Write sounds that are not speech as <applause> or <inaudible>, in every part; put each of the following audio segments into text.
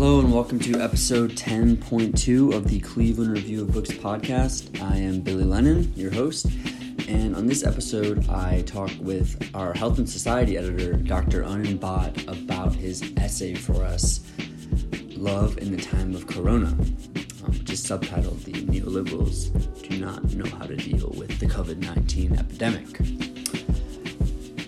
Hello and welcome to episode 10.2 of the Cleveland Review of Books podcast. I am Billy Lennon, your host, and on this episode, I talk with our Health and Society editor, Dr. Bhatt, about his essay for us, Love in the Time of Corona, um, which is subtitled The Neoliberals Do Not Know How to Deal with the COVID 19 Epidemic.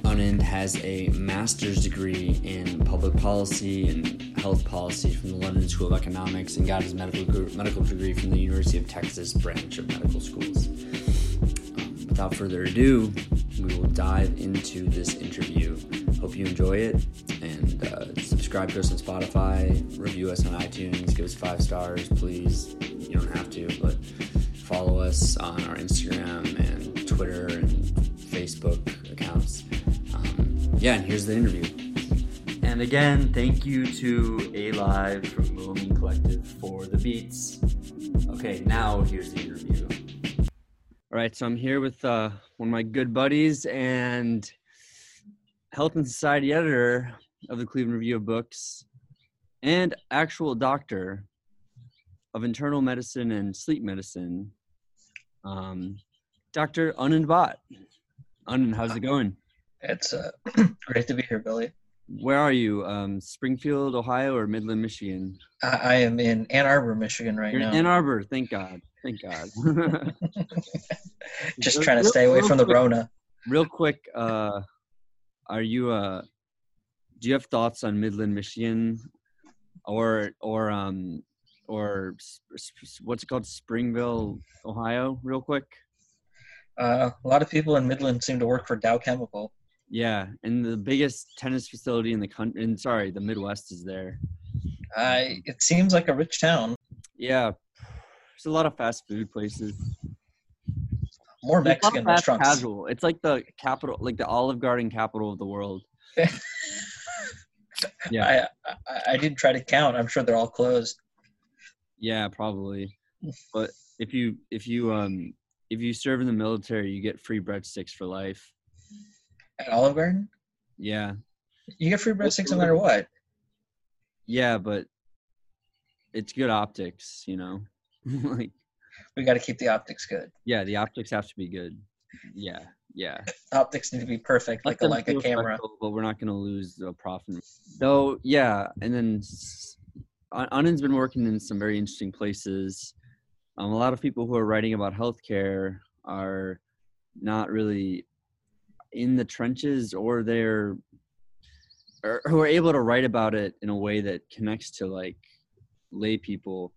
Anand has a master's degree in public policy and health policy from the London School of Economics and got his medical, medical degree from the University of Texas branch of medical schools. Um, without further ado, we will dive into this interview. Hope you enjoy it and uh, subscribe to us on Spotify, review us on iTunes, give us five stars, please. You don't have to, but follow us on our Instagram and Twitter and Facebook accounts. Um, yeah, and here's the interview. And again, thank you to A Live from Mooming Collective for the beats. Okay, now here's the interview. All right, so I'm here with uh, one of my good buddies and health and society editor of the Cleveland Review of Books and actual doctor of internal medicine and sleep medicine, um, Dr. Anand Bhatt. Anand, how's it going? It's uh, <clears throat> great to be here, Billy. Where are you? Um, Springfield, Ohio, or Midland, Michigan? I, I am in Ann Arbor, Michigan, right You're now. in Ann Arbor. Thank God. Thank God. <laughs> <laughs> Just trying to stay away from the Rona. Real quick, uh, are you? Uh, do you have thoughts on Midland, Michigan, or or um or what's it called, Springville, Ohio? Real quick. Uh, a lot of people in Midland seem to work for Dow Chemical. Yeah, and the biggest tennis facility in the country. And sorry, the Midwest is there. I it seems like a rich town. Yeah, there's a lot of fast food places. More There's a lot of Mexican restaurants. Casual. It's like the capital, like the Olive Garden capital of the world. <laughs> Yeah. I, I I did try to count. I'm sure they're all closed. Yeah, probably. <laughs> But if you if you um if you serve in the military, you get free breadsticks for life. At Olive Garden, Yeah, you get free breadsticks no matter what. yeah, but it's good optics, you know. <laughs> like, We got to keep the optics good. yeah, the optics have to be good. Yeah, yeah. Optics need to be perfect, like a like a camera. but we're not going to lose the profit. So yeah, and then Anand's been working in some very interesting places. Um, a lot of people who are writing about healthcare are not really in the trenches, or they're or who are able to write about it in a way that connects to like lay people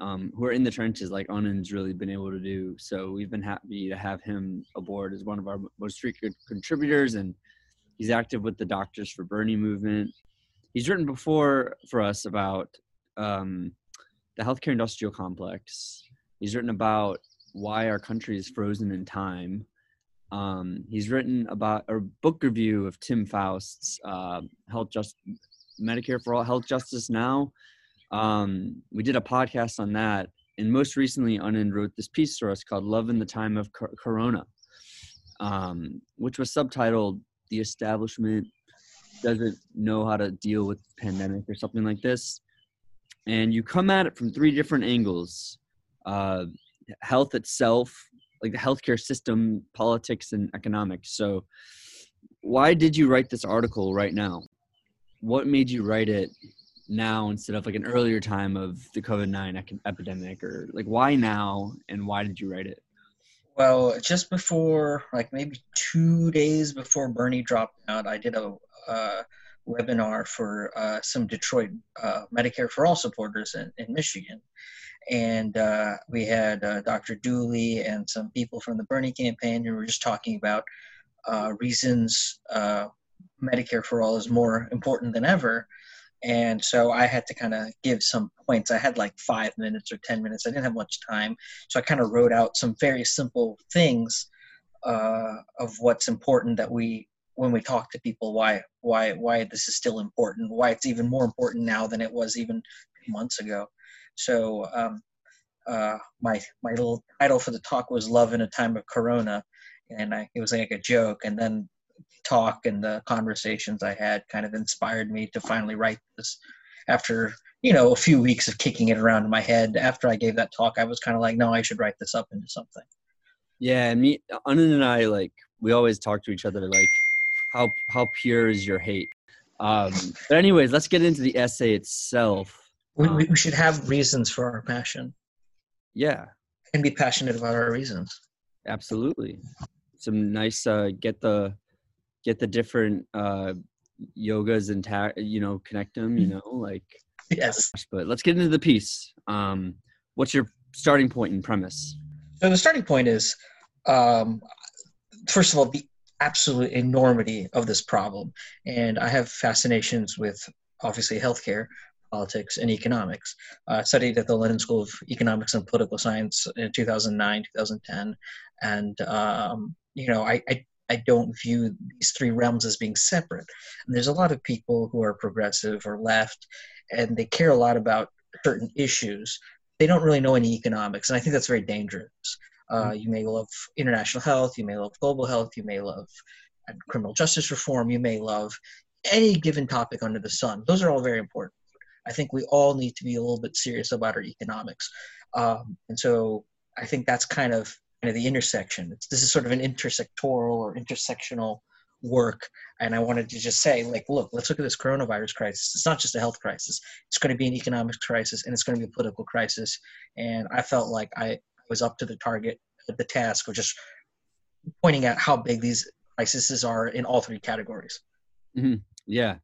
um, who are in the trenches, like Anand's really been able to do. So we've been happy to have him aboard as one of our most frequent contributors, and he's active with the Doctors for Bernie movement. He's written before for us about um, the healthcare industrial complex. He's written about why our country is frozen in time. Um, he's written about a book review of Tim Faust's uh, Health Just Medicare for All Health Justice Now. Um, we did a podcast on that, and most recently, Anand wrote this piece for us called "Love in the Time of Cor- Corona," um, which was subtitled "The Establishment Doesn't Know How to Deal with Pandemic" or something like this. And you come at it from three different angles: uh, health itself, like the healthcare system, politics, and economics. So, why did you write this article right now? What made you write it now instead of like an earlier time of the COVID nine epidemic, or like why now and why did you write it? Well, just before, like maybe two days before Bernie dropped out, I did a uh, webinar for uh, some Detroit uh, Medicare for All supporters in, in Michigan. And uh, we had uh, Dr. Dooley and some people from the Bernie campaign who were just talking about uh, reasons uh, Medicare for All is more important than ever. And so I had to kind of give some points. I had like five minutes or 10 minutes. I didn't have much time. So I kind of wrote out some very simple things uh, of what's important that we, when we talk to people, why, why, why this is still important, why it's even more important now than it was even months ago. So um, uh, my my little title for the talk was "Love in a Time of Corona," and I, it was like a joke. And then talk and the conversations I had kind of inspired me to finally write this after you know, a few weeks of kicking it around in my head. After I gave that talk, I was kind of like, no, I should write this up into something. Yeah, and me, Anand and I, like, we always talk to each other like, how how pure is your hate? Um, but anyways, let's get into the essay itself. We, we should have reasons for our passion. Yeah, and be passionate about our reasons. Absolutely, some nice uh, get the get the different uh, yogas and ta- you know connect them. You know, like yes. But let's get into the piece. Um, what's your starting point and premise? So the starting point is, um, first of all, the absolute enormity of this problem. And I have fascinations with obviously healthcare, politics, and economics. I studied at the London School of Economics and Political Science in 2009, 2010. And, um, you know, I, I, I don't view these three realms as being separate. And there's a lot of people who are progressive or left, and they care a lot about certain issues. They don't really know any economics, and I think that's very dangerous. Uh, you may love international health, you may love global health, you may love criminal justice reform, you may love any given topic under the sun. Those are all very important. I think we all need to be a little bit serious about our economics. Um, and so I think that's kind of, kind of the intersection. It's, this is sort of an intersectoral or intersectional work. And I wanted to just say, like, look, let's look at this coronavirus crisis. It's not just a health crisis, it's going to be an economic crisis and it's going to be a political crisis. And I felt like I, was up to the target, the task of just pointing out how big these crises are in all three categories. Mm-hmm. Yeah.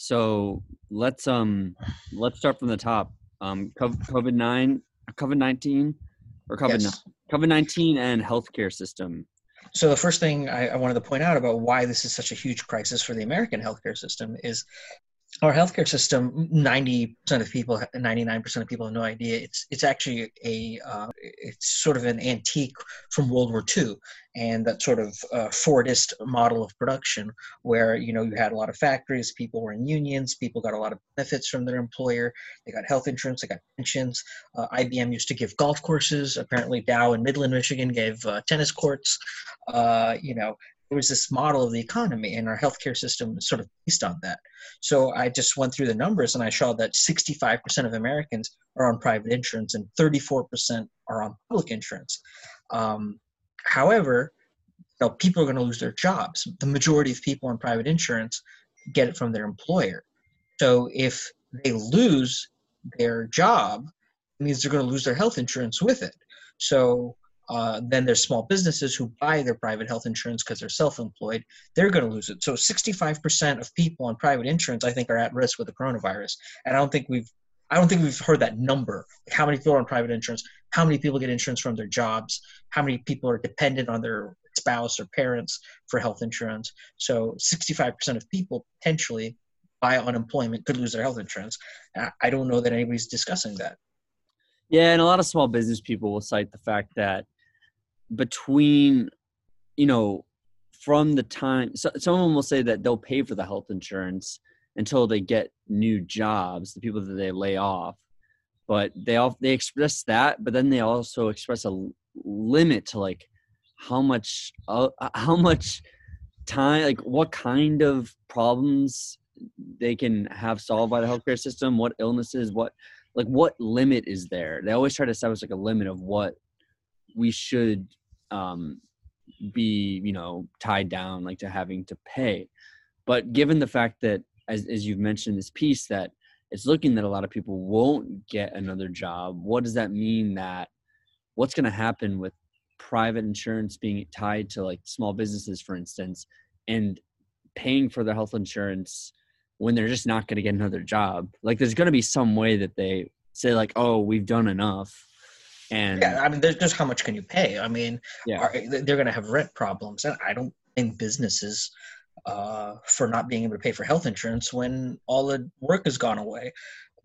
So let's um let's start from the top. Um, COVID nine, COVID nineteen, or COVID yes. COVID nineteen and healthcare system. So the first thing I, I, wanted to point out about why this is such a huge crisis for the American healthcare system is our healthcare system 90% of people 99% of people have no idea. It's it's actually a uh, it's sort of an antique from world war ii and that sort of uh, fordist model of production where you know you had a lot of factories people were in unions people got a lot of benefits from their employer they got health insurance they got pensions. Uh, ibm used to give golf courses. Apparently dow in midland michigan gave uh, tennis courts. Uh, you know there was this model of the economy and our healthcare system is sort of based on that. So i just went through the numbers and i saw that 65% of americans are on private insurance and 34% are on public insurance. Um, however you know, people are going to lose their jobs. The majority of people on private insurance get it from their employer. So if they lose their job it means they're going to lose their health insurance with it. So uh, then there's small businesses who buy their private health insurance because they're self-employed. They're going to lose it. So 65% of people on private insurance, I think, are at risk with the coronavirus. And I don't think we've, I don't think we've heard that number. Like how many people are on private insurance? How many people get insurance from their jobs? How many people are dependent on their spouse or parents for health insurance? So 65% of people potentially by unemployment could lose their health insurance. I don't know that anybody's discussing that. Yeah, and a lot of small business people will cite the fact that between you know from the time so, someone will say that they'll pay for the health insurance until they get new jobs the people that they lay off but they all they express that but then they also express a limit to like how much uh, how much time like what kind of problems they can have solved by the healthcare system what illnesses what like what limit is there? They always try to establish like a limit of what we should um, be you know tied down like to having to pay. But given the fact that as, as you've mentioned this piece that it's looking that a lot of people won't get another job what does that mean that what's going to happen with private insurance being tied to like small businesses for instance and paying for their health insurance when they're just not going to get another job? Like there's going to be some way that they say like oh we've done enough and yeah, I mean, there's just how much can you pay? I mean, yeah. Are, they're going to have rent problems, and I don't blame businesses uh, for not being able to pay for health insurance when all the work has gone away.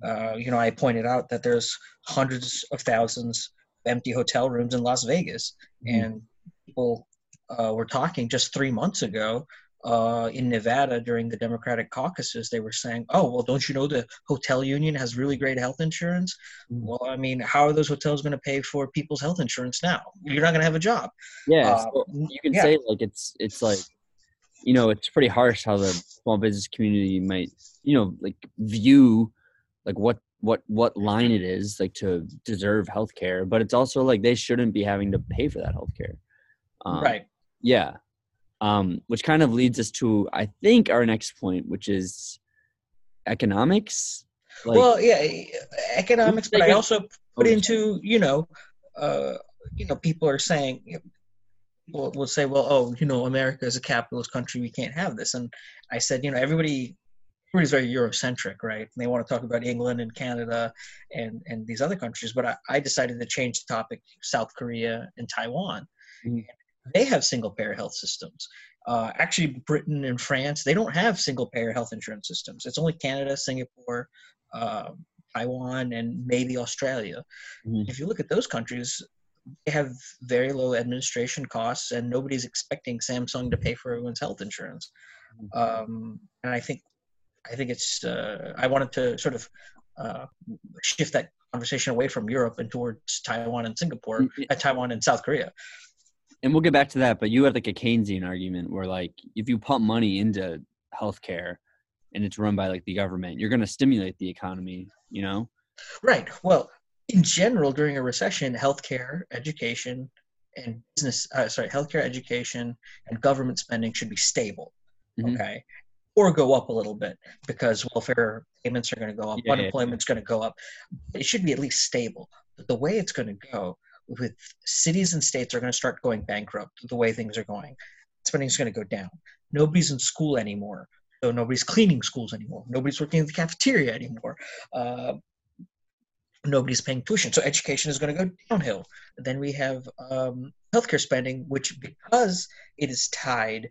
Uh, you know, I pointed out that there's hundreds of thousands of empty hotel rooms in Las Vegas, mm-hmm. and people uh, were talking just three months ago uh, in Nevada during the Democratic caucuses, they were saying, "Oh, well, don't you know the hotel union has really great health insurance?" Mm-hmm. Well, I mean, how are those hotels going to pay for people's health insurance now? You're not going to have a job. Yeah, uh, so you can yeah. say like it's it's like you know it's pretty harsh how the small business community might you know like view like what what what line it is like to deserve health care but it's also like they shouldn't be having to pay for that healthcare. Um, right. Yeah. Um, which kind of leads us to I think our next point, which is economics. Like, well, yeah, economics, but I also put into you know, uh, you know, people are saying. You know, will will say, well, oh, you know, America is a capitalist country. We can't have this. And I said, you know, everybody everybody's very Eurocentric, right? And they want to talk about England and Canada and and these other countries. But I, I decided to change the topic: South Korea and Taiwan. Mm-hmm. They have single payer health systems. Uh, actually, Britain and France they don't have single payer health insurance systems. It's only Canada, Singapore. Uh, Taiwan and maybe Australia. Mm-hmm. If you look at those countries, they have very low administration costs, and nobody's expecting Samsung to pay for everyone's health insurance. Mm-hmm. Um, and I think, I think it's. Uh, I wanted to sort of uh, shift that conversation away from Europe and towards Taiwan and Singapore, uh, Taiwan and South Korea. And we'll get back to that, but you have like a Keynesian argument where, like, if you pump money into healthcare and it's run by like the government, you're going to stimulate the economy. You know. Right. Well, in general, during a recession, healthcare, education, and business, uh, sorry, healthcare, education, and government spending should be stable. Mm-hmm. Okay. Or go up a little bit because welfare payments are going to go up, yeah, unemployment's yeah. going to go up. It should be at least stable. But the way it's going to go, with cities and states are going to start going bankrupt the way things are going, spending is going to go down. Nobody's in school anymore. So nobody's cleaning schools anymore. Nobody's working in the cafeteria anymore. Uh, nobody's paying tuition. So education is going to go downhill. Then we have um, healthcare spending, which because it is tied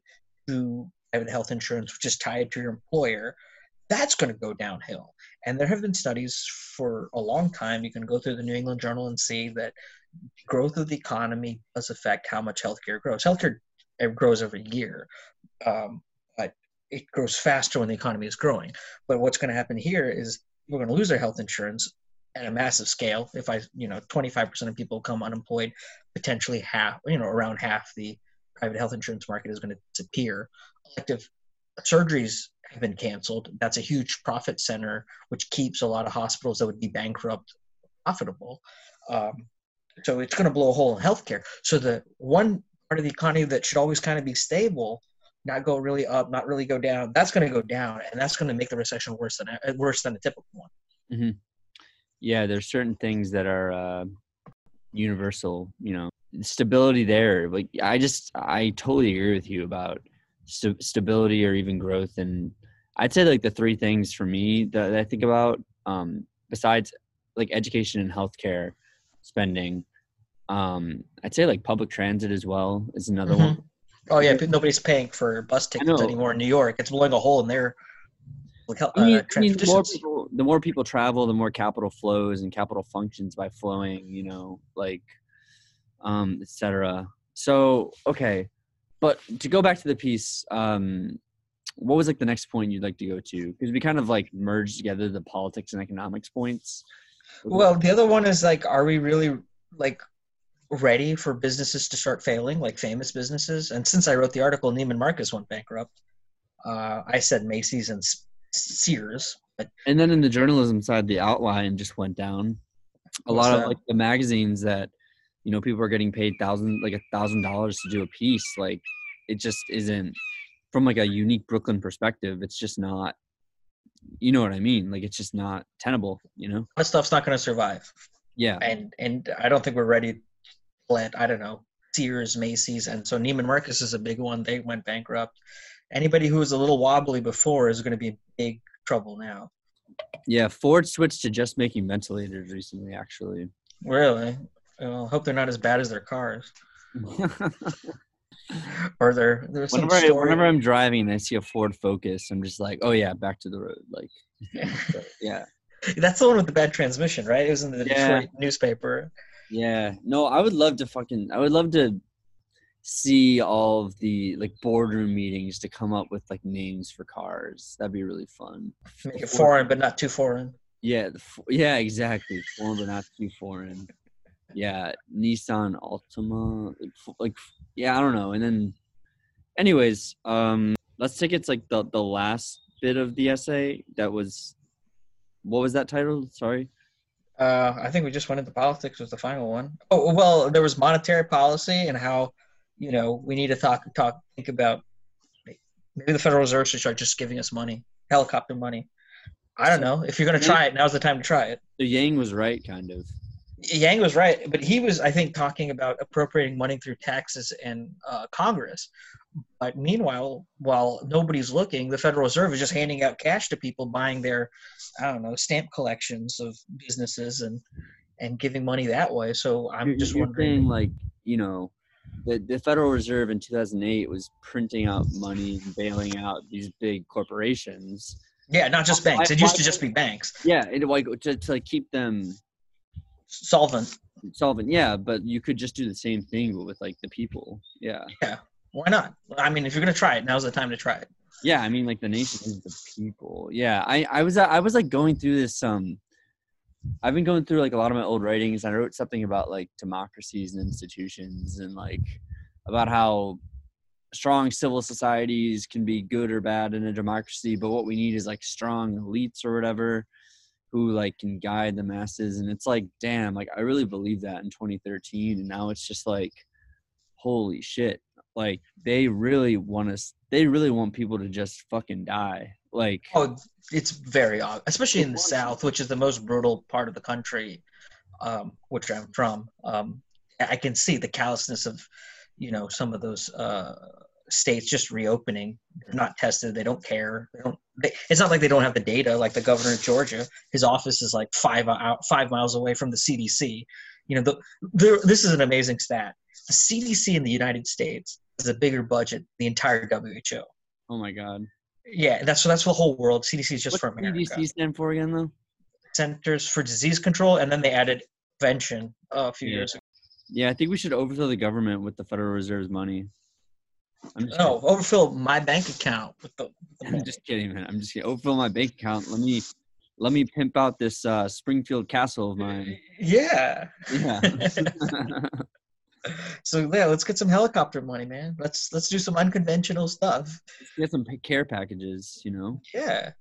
to private health insurance, which is tied to your employer, that's going to go downhill. And there have been studies for a long time. You can go through the New England Journal and see that growth of the economy does affect how much healthcare grows. Healthcare grows every year, um, but it grows faster when the economy is growing. But what's going to happen here is we're going to lose our health insurance at a massive scale. If I, you know, 25% of people come unemployed, potentially half, you know, around half the private health insurance market is going to disappear. Elective surgeries have been canceled. That's a huge profit center, which keeps a lot of hospitals that would be bankrupt profitable. Um, so it's going to blow a hole in healthcare. So the one part of the economy that should always kind of be stable, not go really up, not really go down, that's going to go down, and that's going to make the recession worse than worse than a typical one. Mm-hmm yeah there's certain things that are uh, universal you know stability there like i just i totally agree with you about st- stability or even growth and i'd say like the three things for me that, that i think about um, besides like education and healthcare spending um, i'd say like public transit as well is another mm-hmm. one oh yeah nobody's paying for bus tickets anymore in new york it's blowing a hole in their uh, I mean, I mean the more people, the more people travel, the more capital flows and capital functions by flowing. You know, like, um, etc. So okay, but to go back to the piece, um, what was like the next point you'd like to go to? Because we kind of like merged together the politics and economics points. Well, the other one is like, are we really like ready for businesses to start failing, like famous businesses? And since I wrote the article, Neiman Marcus went bankrupt. Uh, I said Macy's and Sears. But and then in the journalism side, the outline just went down. A lot that? of like the magazines that you know people are getting paid thousand like a thousand dollars to do a piece. Like it just isn't from like a unique Brooklyn perspective. It's just not. You know what I mean? Like it's just not tenable. You know that stuff's not going to survive. Yeah, and and I don't think we're ready. To let I don't know Sears, Macy's, and so Neiman Marcus is a big one. They went bankrupt anybody who was a little wobbly before is going to be in big trouble now. Yeah, Ford switched to just making ventilators recently, actually. Really? Well, hope they're not as bad as their cars. <laughs> or there, there's whenever, I, whenever I'm driving and I see a Ford Focus, I'm just like, oh yeah, back to the road. Like, <laughs> yeah. That's the one with the bad transmission, right? It was in the yeah. Detroit newspaper. Yeah. No, I would love to fucking. I would love to see all of the like boardroom meetings to come up with like names for cars. That'd be really fun. Make it foreign, but not too foreign. Yeah, yeah, exactly. Foreign, but not too foreign. Yeah, Nissan Altima, like, like, yeah, I don't know. And then, anyways, um, let's take it's like the the last bit of the essay that was what was that title? Sorry. Uh, I think we just went into politics was the final one. Oh well, there was monetary policy and how you know we need to talk talk think about maybe the Federal Reserve should start just giving us money, helicopter money. I don't know. If you're going to try it, now's the time to try it. So Yang was right, kind of. Yang was right, but he was, I think, talking about appropriating money through taxes and uh, Congress. But meanwhile, while nobody's looking, the Federal Reserve is just handing out cash to people buying their, I don't know, stamp collections of businesses and and giving money that way. So I'm You're- just you're wondering. saying, like you know, the the Federal Reserve in 2008 was printing out money and bailing out these big corporations. Yeah, not just banks. It used to just be banks. Yeah, and like to, to like keep them Solvent. solvent. Yeah, but you could just do the same thing but with like the people. Yeah. Yeah. Why not? I mean, if you're going to try it, now's the time to try it. Yeah, I mean, like the nation is the people. Yeah, I, I was, I was like going through this. Um, I've been going through like a lot of my old writings. I wrote something about like democracies and institutions, and like about how strong civil societies can be good or bad in a democracy, but what we need is like strong elites or whatever who like can guide the masses. And it's like, damn, like I really believe that in 2013, and now it's just like, holy shit like they really want us they really want people to just fucking die like Oh, it's very odd, especially in the South, which is the most brutal part of the country, um, which I'm from. Um, I can see the callousness of, you know, some of those uh, states just reopening. They're not tested. They don't care. They don't. They, it's not like they don't have the data. Like the governor of Georgia, his office is like five out, five miles away from the CDC. You know, the, the, this is an amazing stat. The CDC in the United States has a bigger budget than the entire WHO. oh my god Yeah, that's that's the whole world. CDC is just what's for America. cdc stand for again though Centers for Disease Control, and then they added prevention uh, a few Yeah. years ago. yeah i think we should overthrow the government with the federal reserve's money i'm just, No, overfill my bank account with the. the I'm just kidding man i'm just kidding overfill my bank account let me let me pimp out this uh springfield castle of mine yeah. yeah <laughs> So yeah, let's get some helicopter money, man. Let's let's do some unconventional stuff. get some care packages you know Yeah.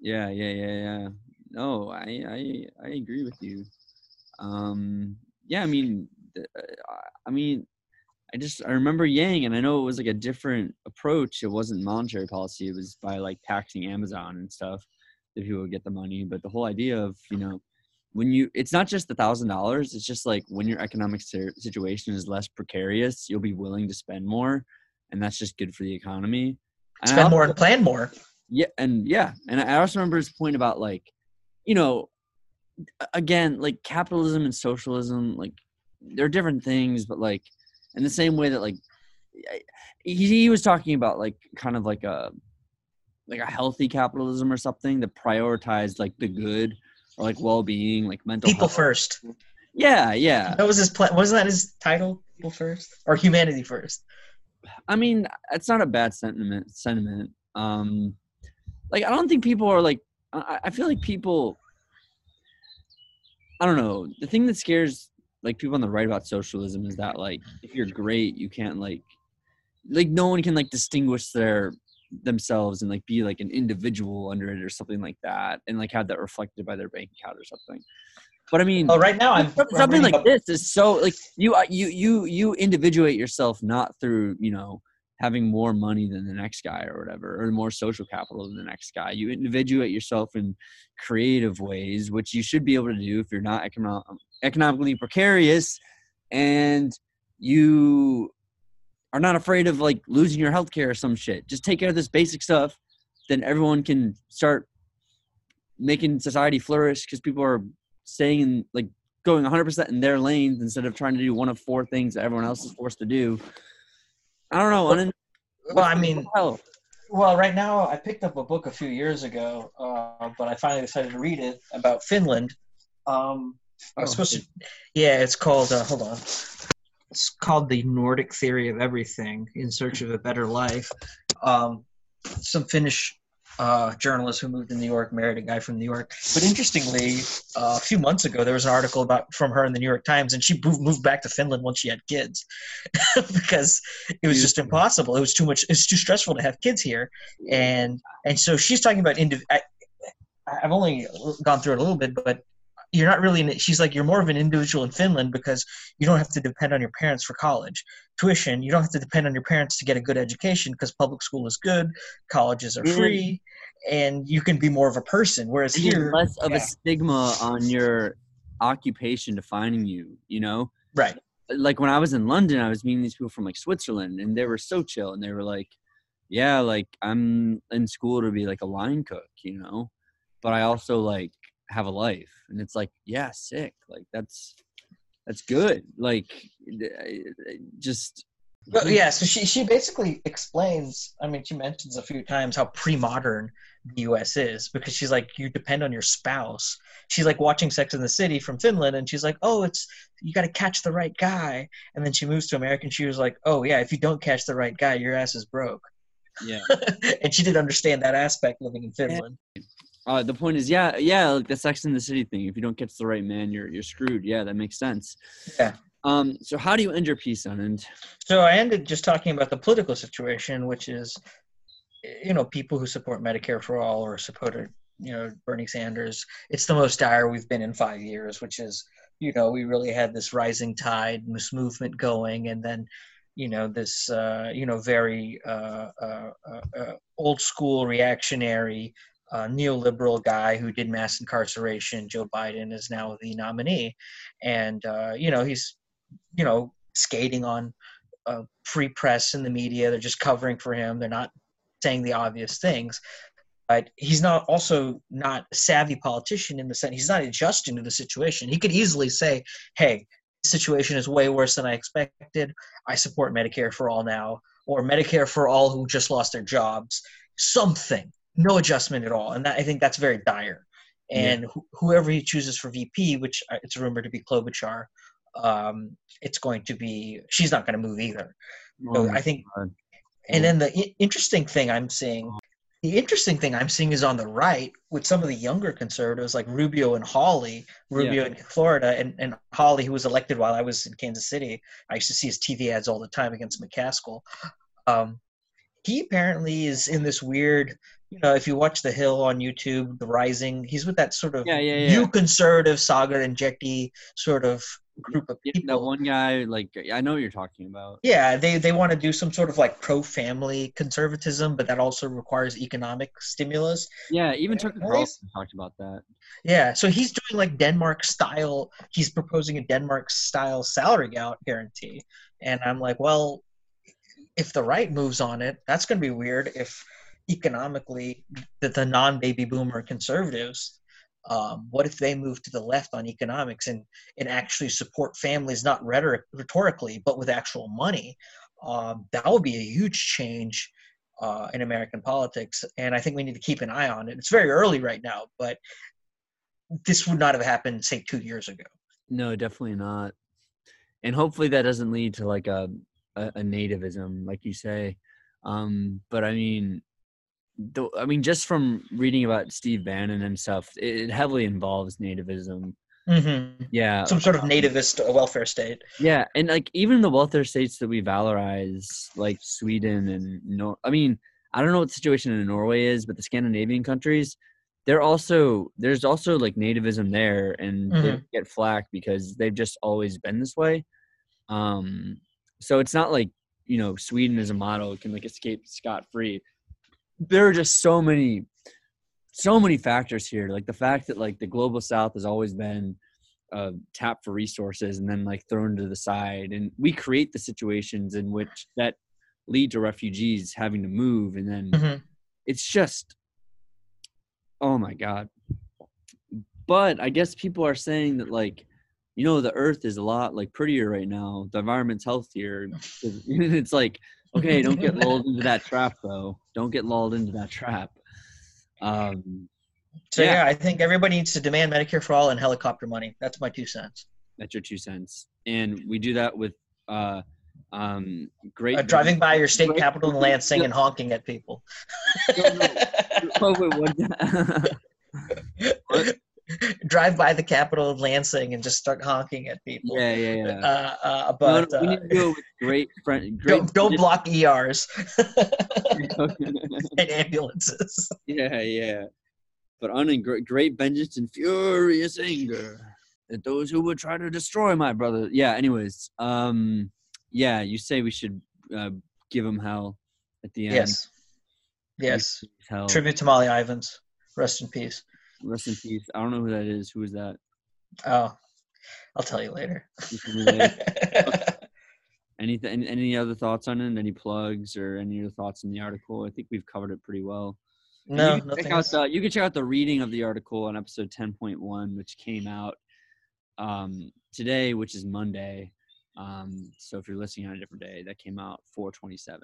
Yeah, yeah, yeah, yeah. No, I, I, I agree with you. Um, yeah, I mean, uh, I mean, I just I remember Yang, and I know it was like a different approach. It wasn't monetary policy; it was by like taxing Amazon and stuff that people would get the money. But the whole idea of you know, when you, it's not just the thousand dollars. It's just like when your economic si- situation is less precarious, you'll be willing to spend more, and that's just good for the economy. And Spend more also- and plan more. yeah and yeah and i also remember his point about like you know again like capitalism and socialism like they're different things but like in the same way that like he, he was talking about like kind of like a like a healthy capitalism or something that prioritized like the good or like well-being like mental People health. first. yeah yeah That was his plan. Wasn't that his title? People first or humanity first? I mean, it's not a bad sentiment. Sentiment. Um, like I don't think people are like. I, I feel like people. I don't know. The thing that scares like people on the right about socialism is that like if you're great, you can't like, like no one can like distinguish their themselves and like be like an individual under it or something like that, and like have that reflected by their bank account or something. But I mean, Well, right now I'm some- I'm something like up- this is so like you uh, you you you individuate yourself not through you know having more money than the next guy or whatever or more social capital than the next guy you individuate yourself in creative ways which you should be able to do if you're not econo- economically precarious and you are not afraid of like losing your health care or some shit just take care of this basic stuff then everyone can start making society flourish because people are staying in like going 100% in their lanes instead of trying to do one of four things that everyone else is forced to do. I don't know. unin- Well, I mean, hell? Well, right now I picked up a book a few years ago, uh, but I finally decided to read it about Finland. Um, I was Oh, supposed to, yeah, it's called. Uh, hold on, it's called the Nordic Theory of Everything: In Search of a Better Life. Um, some Finnish uh, journalist who moved to New York married a guy from New York. But interestingly, uh, a few months ago there was an article about from her in the New York Times, and she moved, moved back to Finland once she had kids <laughs> because it was just impossible. It was too much. It's too stressful to have kids here, and and so she's talking about indiv- I, I've only gone through it a little bit, but you're not really. She's like you're more of an individual in Finland because you don't have to depend on your parents for college tuition. You don't have to depend on your parents to get a good education because public school is good, colleges are mm-hmm. free, and you can be more of a person. Whereas here, less of yeah. a stigma on your occupation defining you. You know, right? Like when I was in London, I was meeting these people from like Switzerland, and they were so chill, and they were like, "Yeah, like I'm in school to be like a line cook," you know, but I also like have a life and it's like yeah sick like that's that's good like just but yeah so she she basically explains i mean she mentions a few times how pre-modern the us is because she's like you depend on your spouse. She's like watching sex in the city from finland and she's like oh it's you got to catch the right guy and then she moves to america and she was like oh yeah if you don't catch the right guy your ass is broke. Yeah. <laughs> And she didn't understand that aspect living in finland uh, the point is, yeah, yeah, like the Sex in the City thing. If you don't catch the right man, you're you're screwed. Yeah, that makes sense. Yeah. Um. So how do you end your piece, Anand? So I ended just talking about the political situation, which is, you know, people who support Medicare for all or supported, you know, Bernie Sanders. It's the most dire we've been in five years, which is, you know, we really had this rising tide, this movement going, and then you know this uh, you know very uh, uh, uh, uh old school reactionary uh, neoliberal guy who did mass incarceration, Joe Biden, is now the nominee, and uh, you know he's you know skating on uh, free press in the media. They're just covering for him. They're not saying the obvious things. But he's not also not a savvy politician in the sense he's not adjusting to the situation. He could easily say, "Hey, this situation is way worse than I expected. I support Medicare for all now, or Medicare for all who just lost their jobs." Something no adjustment at all, and that, I think that's very dire. And yeah. wh- whoever he chooses for VP, which uh, it's rumored to be Klobuchar, um, it's going to be she's not going to move either. Oh I think, God. and then the I- interesting thing I'm seeing, the interesting thing I'm seeing is on the right with some of the younger conservatives like Rubio and Hawley, Rubio yeah. in Florida, and, and Hawley, who was elected while I was in Kansas City. I used to see his TV ads all the time against McCaskill. Um, he apparently is in this weird you know, if you watch The Hill on YouTube, The Rising, he's with that sort of yeah, yeah, yeah. new conservative Saagar Enjeti sort of group of people. that one guy, like I know what you're talking about. Yeah, they they want to do some sort of like pro-family conservatism, but that also requires economic stimulus. Yeah, even Tucker Carlson talked about that. Yeah, so he's doing like Denmark style. He's proposing a Denmark style salary guarantee, and I'm like, well, if the right moves on it, that's going to be weird. If economically that the non-baby boomer conservatives um, what if they move to the left on economics and, and actually support families not rhetoric, rhetorically but with actual money? Um, that would be a huge change uh, in american politics and i think we need to keep an eye on it. It's very early right now but this would not have happened say two years ago. No definitely not. And hopefully that doesn't lead to like a, a, a nativism like you say. Um, but i mean the, I mean, just from reading about Steve Bannon and stuff, it, heavily involves nativism. Mm-hmm. Yeah, some sort of nativist welfare state. Yeah, and like even the welfare states that we valorize, like Sweden and no, I mean, I don't know what the situation in Norway is, but the Scandinavian countries, they're also there's also like nativism there, and mm-hmm. they get flack because they've just always been this way. Um, so it's not like you know Sweden as a model can like escape scot free there are just so many so many factors here. Like the fact that like the global south has always been uh, tapped for resources and then like thrown to the side. And we create the situations in which that lead to refugees having to move. And then mm-hmm. it's just oh my god. But i guess people are saying that like you know the earth is a lot like prettier right now. The environment's healthier. <laughs> It's like Okay, don't get lulled into that trap though. Don't get lulled into that trap. Um, so yeah. yeah. I think everybody needs to demand Medicare for all and helicopter money. That's my two cents. That's your two cents, and we do that with uh, um, great uh, driving by your state capital in <laughs> Lansing and honking at people. <laughs> <laughs> drive by the capital of Lansing and just start honking at people. Yeah, yeah, yeah. Uh, uh, but no, no, we need to go with great friend. <laughs> Great don't, don't block ERs <laughs> and ambulances. Yeah, yeah. but on in great, great vengeance and furious anger at those who would try to destroy my brother. Yeah. Anyways, um, yeah, you say we should uh, give him hell at the end. Yes. Yes. Tribute to Molly Ivins. Rest in peace. Rest in peace. I don't know who that is. Who is that? Oh, I'll tell you later. Anything? <laughs> Any, any other thoughts on it? Any plugs or any other thoughts in the article? I think we've covered it pretty well. And no, you can check out the, you can check out the reading of the article on episode 10.1 which came out um, today which is monday um, so if you're listening on a different day that came out 427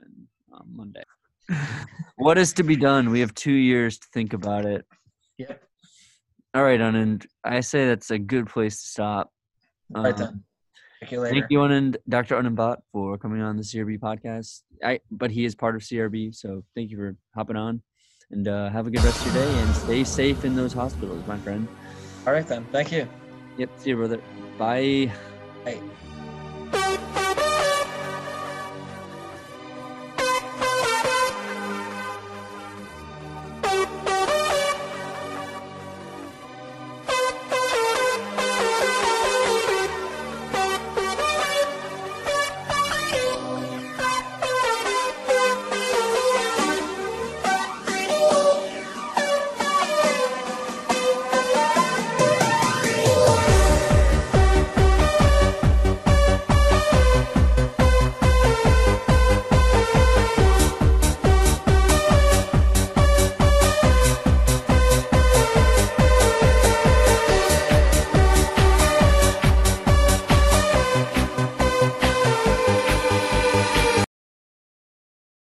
um, monday <laughs> what is to be done we have two years to think about it Yep. All right Anand. i say that's a good place to stop Right Um, then. Thank you later. Thank you, Anand, Dr. Anand Bhatt, for coming on the CRB podcast. I, but he is part of CRB, so thank you for hopping on. And uh, have a good rest of your day and stay safe in those hospitals, my friend. All right then. Thank you. Yep, see you, brother. Bye. Bye.